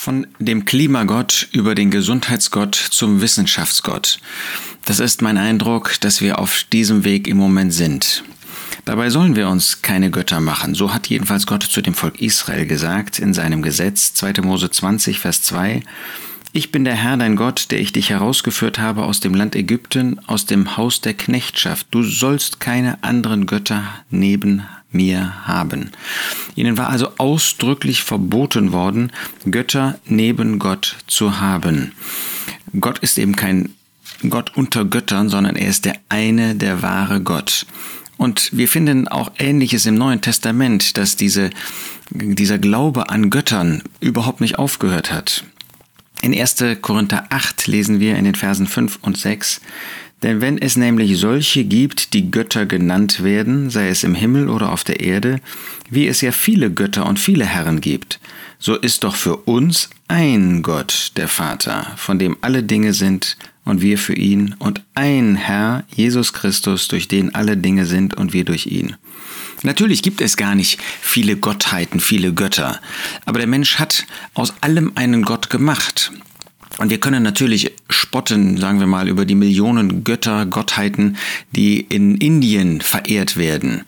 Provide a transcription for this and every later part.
Von dem Klimagott über den Gesundheitsgott zum Wissenschaftsgott. Das ist mein Eindruck, dass wir auf diesem Weg im Moment sind. Dabei sollen wir uns keine Götter machen. So hat jedenfalls Gott zu dem Volk Israel gesagt in seinem Gesetz 2. Mose 20, Vers 2. Ich bin der Herr, dein Gott, der ich dich herausgeführt habe aus dem Land Ägypten, aus dem Haus der Knechtschaft. Du sollst keine anderen Götter neben mir haben. Ihnen war also ausdrücklich verboten worden, Götter neben Gott zu haben. Gott ist eben kein Gott unter Göttern, sondern er ist der eine, der wahre Gott. Und wir finden auch Ähnliches im Neuen Testament, dass diese, dieser Glaube an Göttern überhaupt nicht aufgehört hat. In 1. Korinther 8 lesen wir in den Versen 5 und 6, denn wenn es nämlich solche gibt, die Götter genannt werden, sei es im Himmel oder auf der Erde, wie es ja viele Götter und viele Herren gibt, so ist doch für uns ein Gott, der Vater, von dem alle Dinge sind und wir für ihn, und ein Herr, Jesus Christus, durch den alle Dinge sind und wir durch ihn. Natürlich gibt es gar nicht viele Gottheiten, viele Götter, aber der Mensch hat aus allem einen Gott gemacht. Und wir können natürlich spotten, sagen wir mal, über die Millionen Götter, Gottheiten, die in Indien verehrt werden.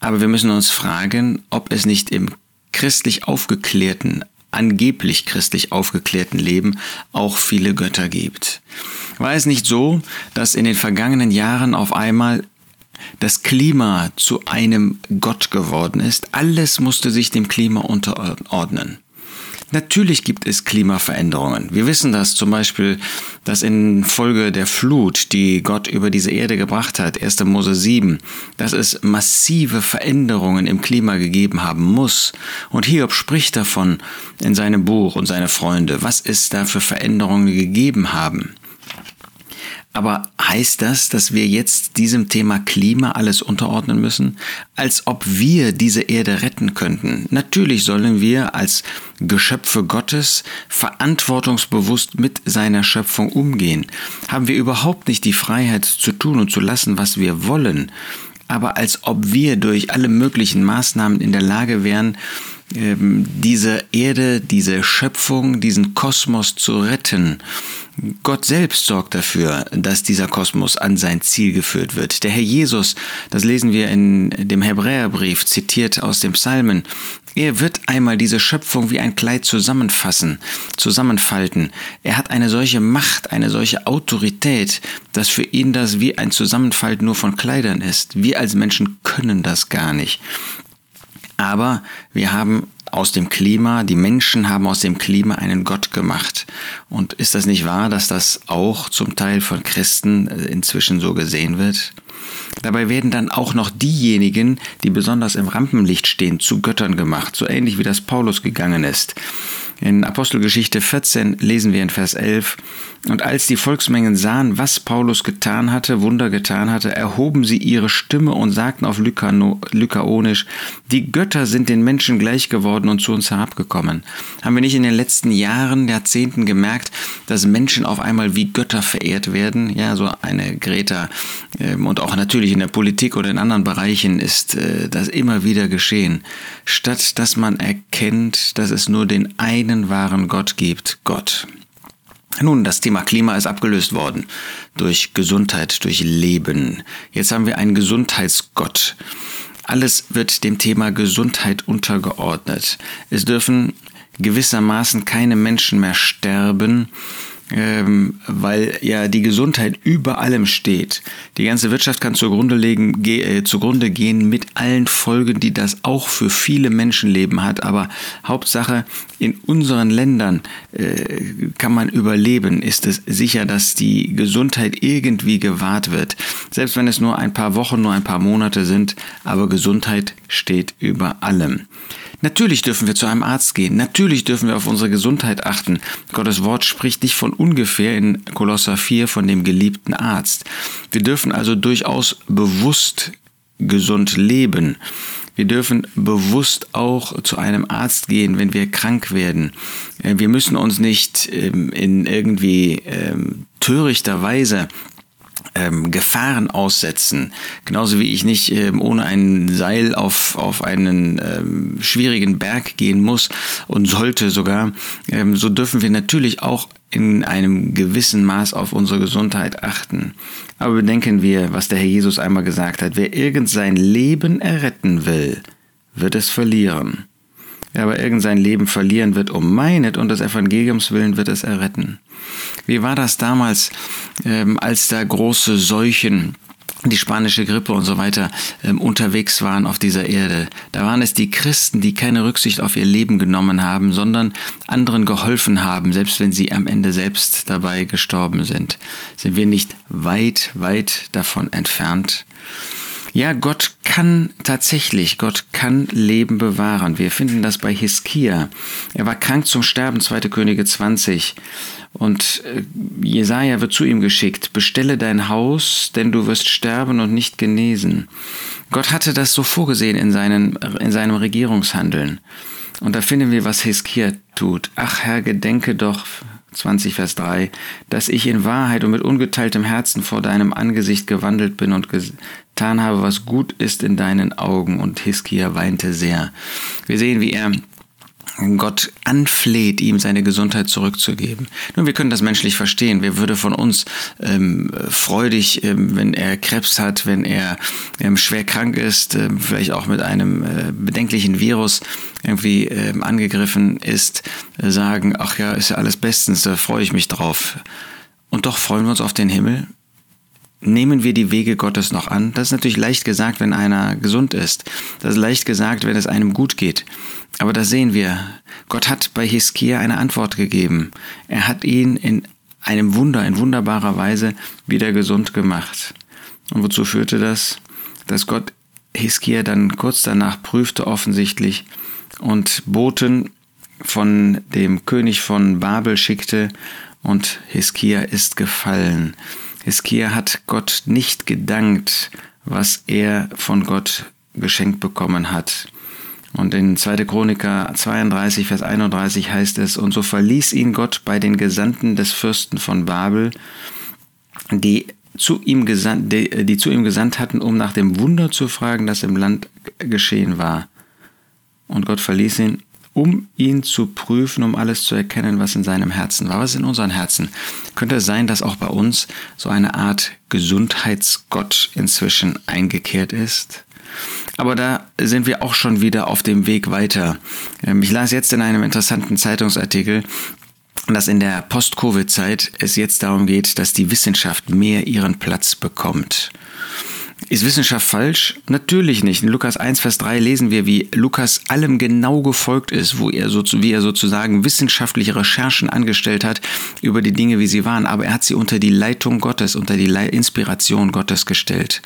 Aber wir müssen uns fragen, ob es nicht im christlich aufgeklärten, angeblich christlich aufgeklärten Leben auch viele Götter gibt. War es nicht so, dass in den vergangenen Jahren auf einmal das Klima zu einem Gott geworden ist? Alles musste sich dem Klima unterordnen. Natürlich gibt es Klimaveränderungen. Wir wissen das zum Beispiel, dass in Folge der Flut, die Gott über diese Erde gebracht hat, 1. Mose 7, dass es massive Veränderungen im Klima gegeben haben muss. Und Hiob spricht davon in seinem Buch und seine Freunde, was es da für Veränderungen gegeben haben. Aber heißt das, dass wir jetzt diesem Thema Klima alles unterordnen müssen? Als ob wir diese Erde retten könnten. Natürlich sollen wir als Geschöpfe Gottes verantwortungsbewusst mit seiner Schöpfung umgehen. Haben wir überhaupt nicht die Freiheit zu tun und zu lassen, was wir wollen? Aber als ob wir durch alle möglichen Maßnahmen in der Lage wären, diese Erde, diese Schöpfung, diesen Kosmos zu retten. Gott selbst sorgt dafür, dass dieser Kosmos an sein Ziel geführt wird. Der Herr Jesus, das lesen wir in dem Hebräerbrief, zitiert aus dem Psalmen, er wird einmal diese Schöpfung wie ein Kleid zusammenfassen, zusammenfalten. Er hat eine solche Macht, eine solche Autorität, dass für ihn das wie ein Zusammenfalten nur von Kleidern ist. Wir als Menschen können das gar nicht. Aber wir haben aus dem Klima, die Menschen haben aus dem Klima einen Gott gemacht. Und ist das nicht wahr, dass das auch zum Teil von Christen äh, inzwischen so gesehen wird? Dabei werden dann auch noch diejenigen, die besonders im Rampenlicht stehen, zu Göttern gemacht, so ähnlich wie das Paulus gegangen ist. In Apostelgeschichte 14 lesen wir in Vers 11, und als die Volksmengen sahen, was Paulus getan hatte, Wunder getan hatte, erhoben sie ihre Stimme und sagten auf Lykaonisch, die Götter sind den Menschen gleich geworden und zu uns herabgekommen. Haben wir nicht in den letzten Jahren, Jahrzehnten gemerkt, dass Menschen auf einmal wie Götter verehrt werden? Ja, so eine Greta. Ähm, und auch natürlich in der Politik oder in anderen Bereichen ist äh, das immer wieder geschehen. Statt dass man erkennt, dass es nur den einen wahren Gott gibt, Gott. Nun, das Thema Klima ist abgelöst worden durch Gesundheit, durch Leben. Jetzt haben wir einen Gesundheitsgott. Alles wird dem Thema Gesundheit untergeordnet. Es dürfen gewissermaßen keine Menschen mehr sterben, ähm, weil ja die Gesundheit über allem steht. Die ganze Wirtschaft kann zugrunde, legen, ge, äh, zugrunde gehen mit allen Folgen, die das auch für viele Menschenleben hat. Aber Hauptsache, in unseren Ländern äh, kann man überleben. Ist es sicher, dass die Gesundheit irgendwie gewahrt wird. Selbst wenn es nur ein paar Wochen, nur ein paar Monate sind, aber Gesundheit steht über allem. Natürlich dürfen wir zu einem Arzt gehen. Natürlich dürfen wir auf unsere Gesundheit achten. Gottes Wort spricht nicht von ungefähr in Kolosser 4 von dem geliebten Arzt. Wir dürfen also durchaus bewusst gesund leben. Wir dürfen bewusst auch zu einem Arzt gehen, wenn wir krank werden. Äh, wir müssen uns nicht ähm, in irgendwie ähm, törichter Weise ähm, Gefahren aussetzen. Genauso wie ich nicht ähm, ohne ein Seil auf, auf einen ähm, schwierigen Berg gehen muss und sollte sogar, ähm, so dürfen wir natürlich auch in einem gewissen Maß auf unsere Gesundheit achten. Aber bedenken wir, was der Herr Jesus einmal gesagt hat. Wer irgend sein Leben erretten will, wird es verlieren. Wer aber irgend sein Leben verlieren wird um meinet und des Evangeliums willen wird es erretten. Wie war das damals, ähm, als da große Seuchen die spanische Grippe und so weiter ähm, unterwegs waren auf dieser Erde. Da waren es die Christen, die keine Rücksicht auf ihr Leben genommen haben, sondern anderen geholfen haben, selbst wenn sie am Ende selbst dabei gestorben sind. Sind wir nicht weit, weit davon entfernt? Ja, Gott kann tatsächlich, Gott kann Leben bewahren. Wir finden das bei Hiskia. Er war krank zum Sterben, 2. Könige 20. Und äh, Jesaja wird zu ihm geschickt: Bestelle dein Haus, denn du wirst sterben und nicht genesen. Gott hatte das so vorgesehen in, seinen, in seinem Regierungshandeln. Und da finden wir, was Hiskia tut. Ach Herr, gedenke doch, 20 Vers 3, dass ich in Wahrheit und mit ungeteiltem Herzen vor deinem Angesicht gewandelt bin und getan habe, was gut ist in deinen Augen. Und Hiskia weinte sehr. Wir sehen, wie er Gott anfleht, ihm seine Gesundheit zurückzugeben. Nun, wir können das menschlich verstehen. Wer würde von uns ähm, freudig, ähm, wenn er Krebs hat, wenn er ähm, schwer krank ist, ähm, vielleicht auch mit einem äh, bedenklichen Virus irgendwie ähm, angegriffen ist, äh, sagen, ach ja, ist ja alles bestens, da freue ich mich drauf. Und doch freuen wir uns auf den Himmel, nehmen wir die Wege Gottes noch an? Das ist natürlich leicht gesagt, wenn einer gesund ist. Das ist leicht gesagt, wenn es einem gut geht. Aber da sehen wir, Gott hat bei Hiskia eine Antwort gegeben. Er hat ihn in einem Wunder, in wunderbarer Weise wieder gesund gemacht. Und wozu führte das? Dass Gott Hiskia dann kurz danach prüfte offensichtlich und Boten von dem König von Babel schickte und Hiskia ist gefallen. Hiskia hat Gott nicht gedankt, was er von Gott geschenkt bekommen hat. Und in 2. Chroniker 32, Vers 31 heißt es, und so verließ ihn Gott bei den Gesandten des Fürsten von Babel, die zu ihm gesandt, die, die zu ihm gesandt hatten, um nach dem Wunder zu fragen, das im Land geschehen war. Und Gott verließ ihn um ihn zu prüfen, um alles zu erkennen, was in seinem Herzen war, was in unseren Herzen. Könnte es sein, dass auch bei uns so eine Art Gesundheitsgott inzwischen eingekehrt ist? Aber da sind wir auch schon wieder auf dem Weg weiter. Ähm, ich las jetzt in einem interessanten Zeitungsartikel, dass in der Post-Covid-Zeit es jetzt darum geht, dass die Wissenschaft mehr ihren Platz bekommt. Ist Wissenschaft falsch? Natürlich nicht. In Lukas 1, Vers 3 lesen wir, wie Lukas allem genau gefolgt ist, wo er so, wie er sozusagen wissenschaftliche Recherchen angestellt hat über die Dinge, wie sie waren. Aber er hat sie unter die Leitung Gottes, unter die Inspiration Gottes gestellt.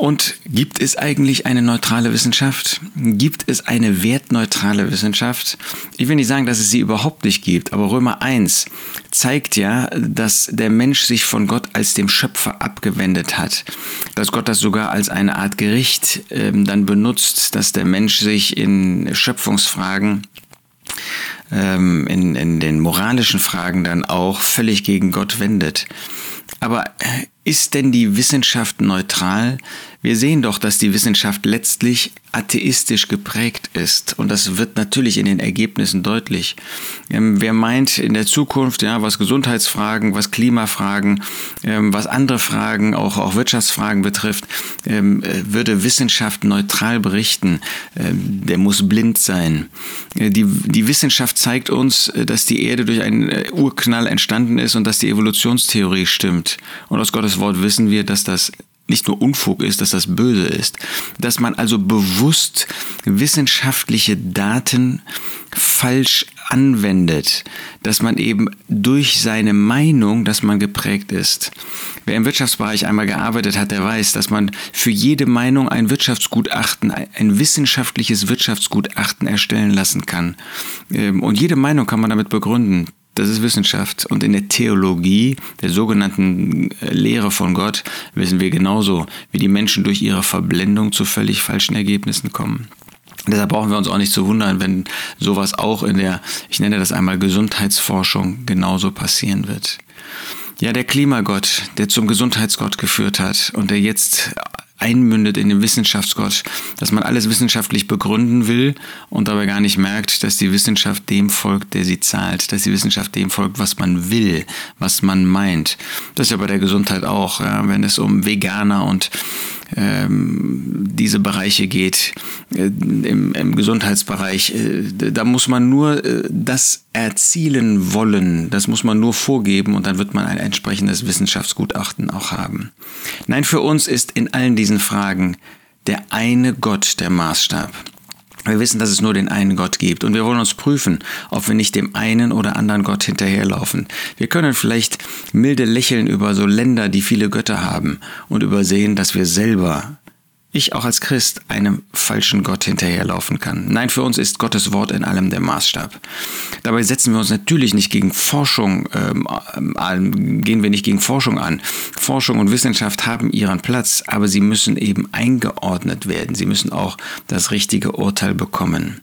Und gibt es eigentlich eine neutrale Wissenschaft? Gibt es eine wertneutrale Wissenschaft? Ich will nicht sagen, dass es sie überhaupt nicht gibt, aber Römer 1 zeigt ja, dass der Mensch sich von Gott als dem Schöpfer abgewendet hat. Dass Gott das sogar als eine Art Gericht ähm, dann benutzt, dass der Mensch sich in Schöpfungsfragen ähm, in, in den moralischen Fragen dann auch völlig gegen Gott wendet. Aber äh, ist denn die Wissenschaft neutral? Wir sehen doch, dass die Wissenschaft letztlich atheistisch geprägt ist. Und das wird natürlich in den Ergebnissen deutlich. Ähm, wer meint in der Zukunft, ja, was Gesundheitsfragen, was Klimafragen, ähm, was andere Fragen, auch, auch Wirtschaftsfragen betrifft, ähm, äh, würde Wissenschaft neutral berichten, der muss blind sein. Äh, die, die Wissenschaft zeigt uns, äh, dass die Erde durch einen Urknall entstanden ist und dass die Evolutionstheorie stimmt. Und aus Gottes Wort wissen wir, dass das nicht nur Unfug ist, dass das böse ist. Dass man also bewusst wissenschaftliche Daten falsch anwendet, dass man eben durch seine Meinung, dass man geprägt ist. Wer im Wirtschaftsbereich einmal gearbeitet hat, der weiß, dass man für jede Meinung ein Wirtschaftsgutachten, ein wissenschaftliches Wirtschaftsgutachten erstellen lassen kann. Ähm, und jede Meinung kann man damit begründen. Das ist Wissenschaft. Und in der Theologie, der sogenannten äh, Lehre von Gott, wissen wir genauso, wie die Menschen durch ihre Verblendung zu völlig falschen Ergebnissen kommen. Deshalb brauchen wir uns auch nicht zu wundern, wenn sowas auch in der, ich nenne das einmal Gesundheitsforschung, genauso passieren wird. Ja, der Klimagott, der zum Gesundheitsgott geführt hat und der jetzt einmündet in den Wissenschaftsgott, dass man alles wissenschaftlich begründen will und dabei gar nicht merkt, dass die Wissenschaft dem folgt, der sie zahlt, dass die Wissenschaft dem folgt, was man will, was man meint. Das ist ja bei der Gesundheit auch, ja, wenn es um Veganer und diese Bereiche geht, äh, im, im, Gesundheitsbereich, äh, da muss man nur äh, das erzielen wollen, das muss man nur vorgeben und dann wird man ein entsprechendes Wissenschaftsgutachten auch haben. Nein, für uns ist in allen diesen Fragen der eine Gott der Maßstab. Wir wissen, dass es nur den einen Gott gibt und wir wollen uns prüfen, ob wir nicht dem einen oder anderen Gott hinterherlaufen. Wir können vielleicht milde lächeln über so Länder, die viele Götter haben und übersehen, dass wir selber ich auch als Christ einem falschen Gott hinterherlaufen kann. Nein, für uns ist Gottes Wort in allem der Maßstab. Dabei setzen wir uns natürlich nicht gegen Forschung, ähm, gehen wir nicht gegen Forschung an. Forschung und Wissenschaft haben ihren Platz, aber sie müssen eben eingeordnet werden. Sie müssen auch das richtige Urteil bekommen.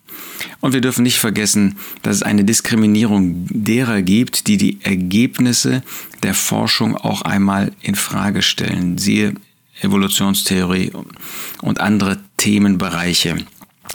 Und wir dürfen nicht vergessen, dass es eine Diskriminierung derer gibt, die die Ergebnisse der Forschung auch einmal in Frage stellen. Siehe Evolutionstheorie und andere Themenbereiche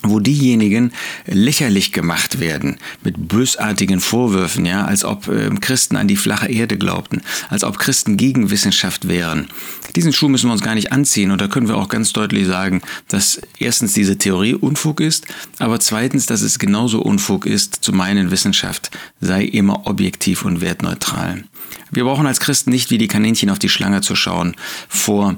wo diejenigen lächerlich gemacht werden mit bösartigen Vorwürfen, ja, als ob äh, Christen an die flache Erde glaubten, als ob Christen gegen Wissenschaft wären. Diesen Schuh müssen wir uns gar nicht anziehen und da können wir auch ganz deutlich sagen, dass erstens diese Theorie Unfug ist, aber zweitens, dass es genauso Unfug ist, zu meinen Wissenschaft sei immer objektiv und wertneutral. Wir brauchen als Christen nicht wie die Kaninchen auf die Schlange zu schauen vor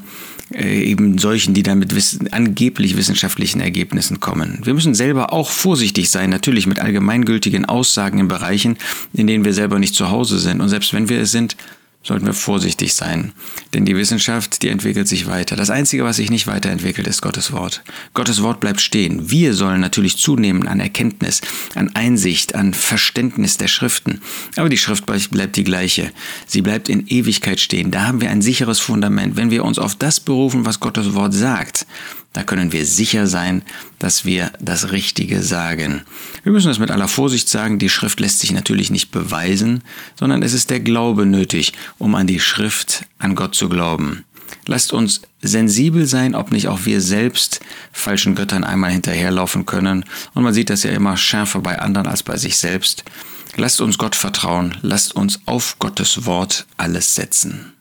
eben solchen, die dann mit wissen, angeblich wissenschaftlichen Ergebnissen kommen. Wir müssen selber auch vorsichtig sein, natürlich mit allgemeingültigen Aussagen in Bereichen, in denen wir selber nicht zu Hause sind. Und selbst wenn wir es sind, sollten wir vorsichtig sein. Denn die Wissenschaft, die entwickelt sich weiter. Das Einzige, was sich nicht weiterentwickelt, ist Gottes Wort. Gottes Wort bleibt stehen. Wir sollen natürlich zunehmen an Erkenntnis, an Einsicht, an Verständnis der Schriften. Aber die Schrift bleibt die gleiche. Sie bleibt in Ewigkeit stehen. Da haben wir ein sicheres Fundament. Wenn wir uns auf das berufen, was Gottes Wort sagt, da können wir sicher sein, dass wir das Richtige sagen. Wir müssen das mit aller Vorsicht sagen, die Schrift lässt sich natürlich nicht beweisen, sondern es ist der Glaube nötig, um an die Schrift, an Gott zu glauben. Lasst uns sensibel sein, ob nicht auch wir selbst falschen Göttern einmal hinterherlaufen können. Und man sieht das ja immer schärfer bei anderen als bei sich selbst. Lasst uns Gott vertrauen, lasst uns auf Gottes Wort alles setzen.